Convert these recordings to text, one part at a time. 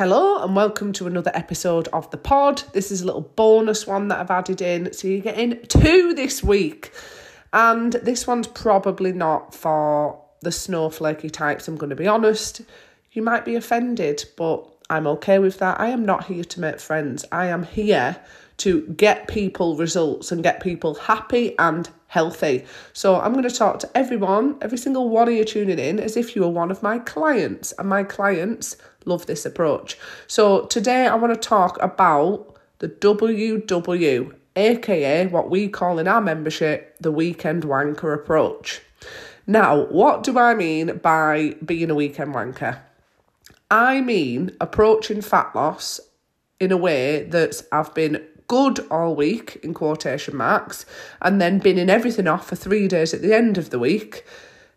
Hello and welcome to another episode of the pod. This is a little bonus one that I've added in. So you're getting two this week. And this one's probably not for the snowflakey types, I'm going to be honest. You might be offended, but I'm okay with that. I am not here to make friends. I am here to get people results and get people happy and healthy. So I'm going to talk to everyone, every single one of you tuning in, as if you were one of my clients. And my clients love this approach. So today I want to talk about the WW, aka what we call in our membership the weekend wanker approach. Now, what do I mean by being a weekend wanker? I mean approaching fat loss in a way that I've been good all week, in quotation marks, and then binning everything off for three days at the end of the week,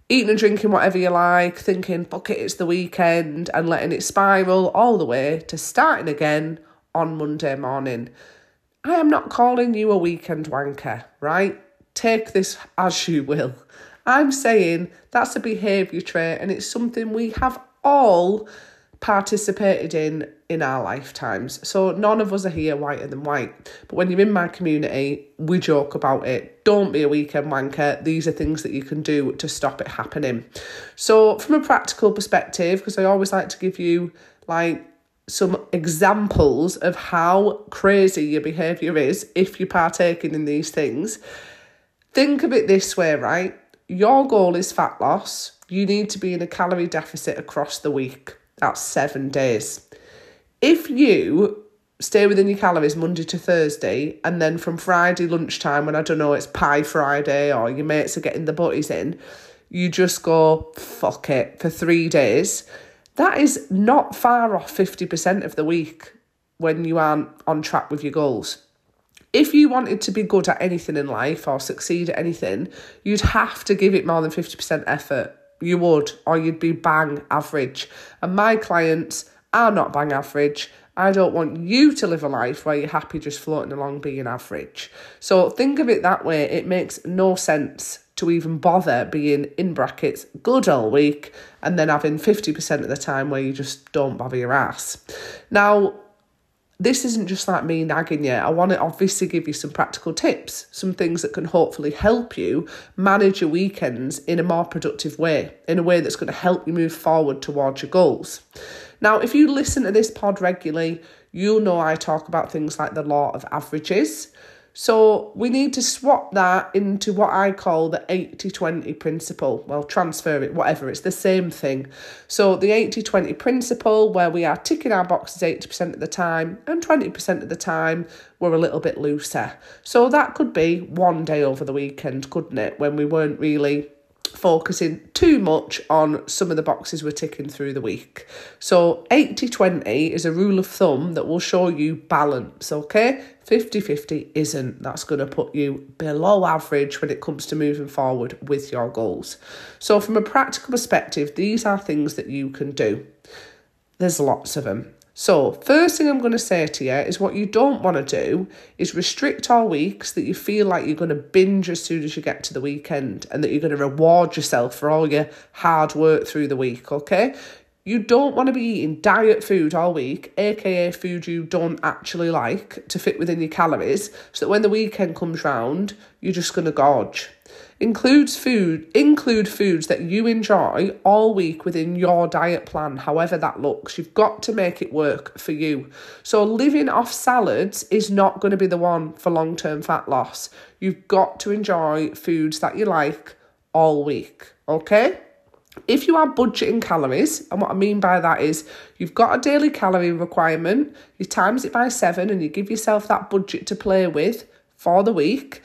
eating and drinking whatever you like, thinking, fuck it, it's the weekend, and letting it spiral all the way to starting again on Monday morning. I am not calling you a weekend wanker, right? Take this as you will. I'm saying that's a behaviour trait and it's something we have all participated in in our lifetimes. So none of us are here whiter than white. But when you're in my community, we joke about it. Don't be a weekend wanker. These are things that you can do to stop it happening. So from a practical perspective, because I always like to give you like some examples of how crazy your behaviour is if you're partaking in these things. Think of it this way, right? Your goal is fat loss. You need to be in a calorie deficit across the week. That's seven days. If you stay within your calories Monday to Thursday, and then from Friday lunchtime, when I don't know, it's Pie Friday or your mates are getting the butties in, you just go, fuck it, for three days. That is not far off 50% of the week when you aren't on track with your goals. If you wanted to be good at anything in life or succeed at anything, you'd have to give it more than 50% effort you would, or you'd be bang average. And my clients are not bang average. I don't want you to live a life where you're happy just floating along being average. So think of it that way. It makes no sense to even bother being in brackets good all week and then having 50% of the time where you just don't bother your ass. Now, this isn't just like me nagging you. I want to obviously give you some practical tips, some things that can hopefully help you manage your weekends in a more productive way, in a way that's going to help you move forward towards your goals. Now, if you listen to this pod regularly, you'll know I talk about things like the law of averages. So we need to swap that into what I call the 80 20 principle. Well, transfer it, whatever, it's the same thing. So the 80 20 principle, where we are ticking our boxes 80% of the time and 20% of the time we're a little bit looser. So that could be one day over the weekend, couldn't it, when we weren't really focusing too much on some of the boxes we're ticking through the week. So 80 20 is a rule of thumb that will show you balance, okay? 50 50 isn't. That's going to put you below average when it comes to moving forward with your goals. So, from a practical perspective, these are things that you can do. There's lots of them. So, first thing I'm going to say to you is what you don't want to do is restrict all weeks that you feel like you're going to binge as soon as you get to the weekend and that you're going to reward yourself for all your hard work through the week, okay? You don't want to be eating diet food all week, aka food you don't actually like, to fit within your calories, so that when the weekend comes round, you're just going to gorge. Includes food, include foods that you enjoy all week within your diet plan, however that looks. You've got to make it work for you. So living off salads is not going to be the one for long-term fat loss. You've got to enjoy foods that you like all week, okay? If you are budgeting calories, and what I mean by that is you've got a daily calorie requirement, you times it by seven and you give yourself that budget to play with for the week,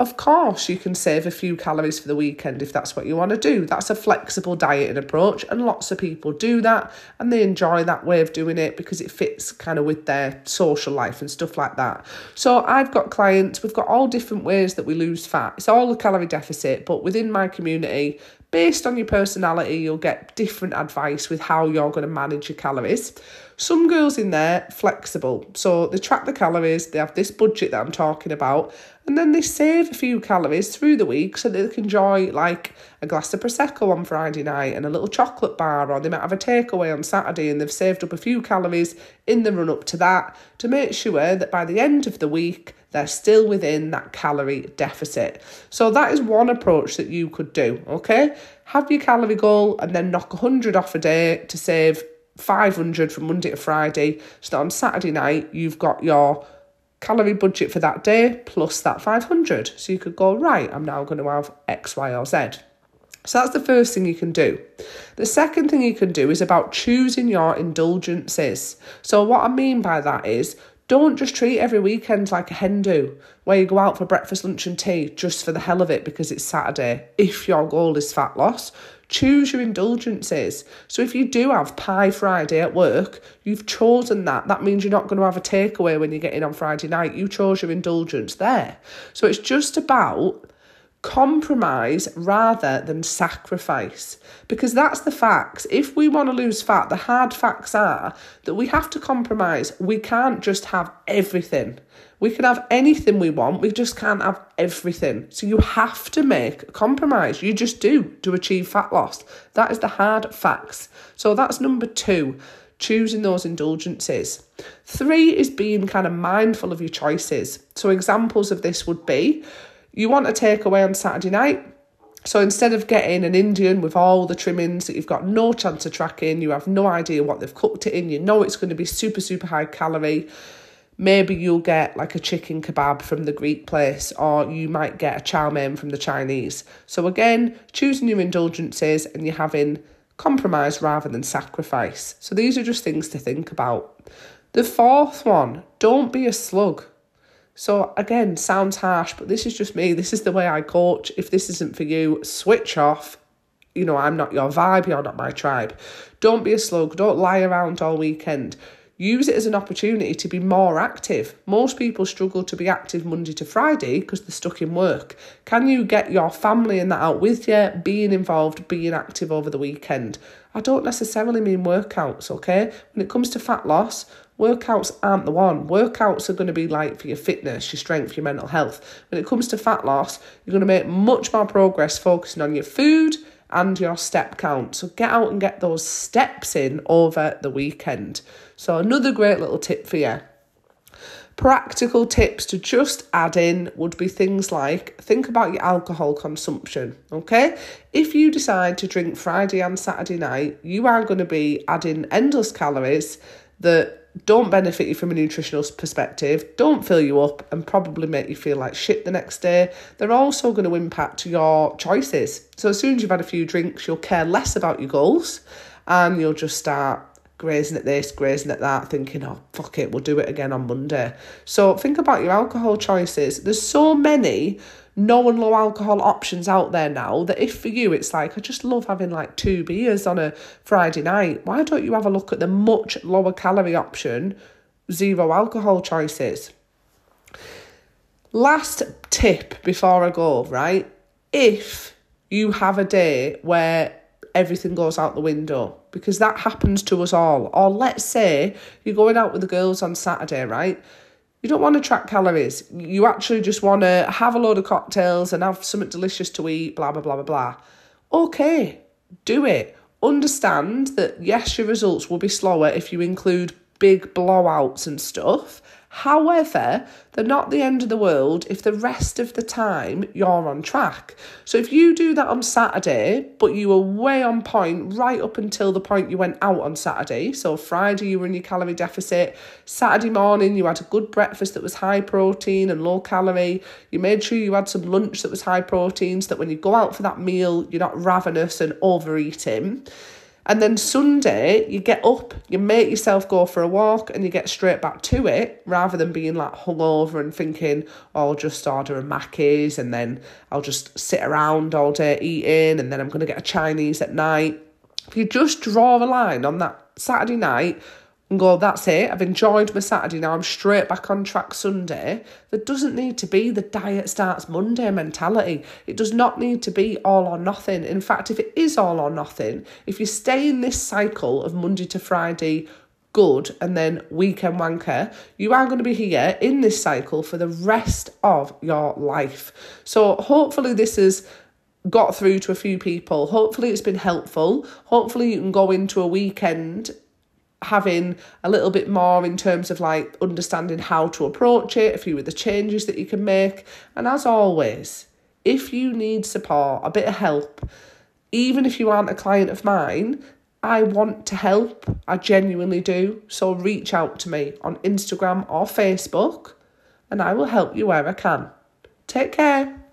of course, you can save a few calories for the weekend if that's what you want to do. That's a flexible dieting approach, and lots of people do that and they enjoy that way of doing it because it fits kind of with their social life and stuff like that. So, I've got clients, we've got all different ways that we lose fat. It's all a calorie deficit, but within my community, based on your personality, you'll get different advice with how you're going to manage your calories. Some girls in there flexible, so they track the calories, they have this budget that I'm talking about, and then they save a few calories through the week so they can enjoy like a glass of prosecco on Friday night and a little chocolate bar, or they might have a takeaway on Saturday and they've saved up a few calories in the run up to that to make sure that by the end of the week they're still within that calorie deficit. So that is one approach that you could do, okay? Have your calorie goal and then knock 100 off a day to save 500 from Monday to Friday. So that on Saturday night, you've got your calorie budget for that day plus that 500. So you could go, right, I'm now going to have X, Y, or Z. So that's the first thing you can do. The second thing you can do is about choosing your indulgences. So, what I mean by that is don't just treat every weekend like a hen do, where you go out for breakfast, lunch, and tea just for the hell of it because it's Saturday. If your goal is fat loss, choose your indulgences. So if you do have Pie Friday at work, you've chosen that. That means you're not going to have a takeaway when you get in on Friday night. You chose your indulgence there. So it's just about compromise rather than sacrifice because that's the facts. If we want to lose fat, the hard facts are that we have to compromise. We can't just have everything. We can have anything we want, we just can't have everything. So you have to make a compromise. You just do to achieve fat loss. That is the hard facts. So that's number two choosing those indulgences. Three is being kind of mindful of your choices. So, examples of this would be you want a takeaway on Saturday night. So instead of getting an Indian with all the trimmings that you've got no chance of tracking, you have no idea what they've cooked it in, you know it's going to be super, super high calorie. Maybe you'll get like a chicken kebab from the Greek place, or you might get a chow mein from the Chinese. So again, choosing your indulgences and you're having compromise rather than sacrifice. So these are just things to think about. The fourth one, don't be a slug. So again, sounds harsh, but this is just me. This is the way I coach. If this isn't for you, switch off. You know, I'm not your vibe, you're not my tribe. Don't be a slug, don't lie around all weekend. Use it as an opportunity to be more active. Most people struggle to be active Monday to Friday because they're stuck in work. Can you get your family and that out with you, being involved, being active over the weekend? I don't necessarily mean workouts, okay? When it comes to fat loss, Workouts aren't the one. Workouts are going to be like for your fitness, your strength, your mental health. When it comes to fat loss, you're going to make much more progress focusing on your food and your step count. So get out and get those steps in over the weekend. So, another great little tip for you. Practical tips to just add in would be things like think about your alcohol consumption. Okay, if you decide to drink Friday and Saturday night, you are going to be adding endless calories that don't benefit you from a nutritional perspective, don't fill you up, and probably make you feel like shit the next day. They're also going to impact your choices. So, as soon as you've had a few drinks, you'll care less about your goals and you'll just start grazing at this, grazing at that, thinking, oh, fuck it, we'll do it again on Monday. So, think about your alcohol choices. There's so many no and low alcohol options out there now that if for you it's like I just love having like two beers on a Friday night, why don't you have a look at the much lower calorie option, zero alcohol choices? Last tip before I go, right? If you have a day where everything goes out the window, because that happens to us all, or let's say you're going out with the girls on Saturday, right? You don't want to track calories. You actually just want to have a load of cocktails and have something delicious to eat, blah, blah, blah, blah, blah. Okay, do it. Understand that yes, your results will be slower if you include big blowouts and stuff. However, they're not the end of the world if the rest of the time you're on track. So if you do that on Saturday, but you were way on point right up until the point you went out on Saturday, so Friday you were in your calorie deficit, Saturday morning you had a good breakfast that was high protein and low calorie, you made sure you had some lunch that was high protein so that when you go out for that meal, you're not ravenous and overeating and then Sunday, you get up, you make yourself go for a walk, and you get straight back to it rather than being like hungover and thinking, oh, I'll just order a Mackey's and then I'll just sit around all day eating and then I'm going to get a Chinese at night. If you just draw a line on that Saturday night, and go, that's it, I've enjoyed my Saturday, now I'm straight back on track Sunday. There doesn't need to be the diet starts Monday mentality. It does not need to be all or nothing. In fact, if it is all or nothing, if you stay in this cycle of Monday to Friday, good, and then weekend wanker, you are going to be here in this cycle for the rest of your life. So hopefully, this is got through to a few people. Hopefully, it's been helpful. Hopefully, you can go into a weekend having a little bit more in terms of like understanding how to approach it, a few of the changes that you can make. And as always, if you need support, a bit of help, even if you aren't a client of mine, I want to help. I genuinely do. So reach out to me on Instagram or Facebook and I will help you where I can. Take care.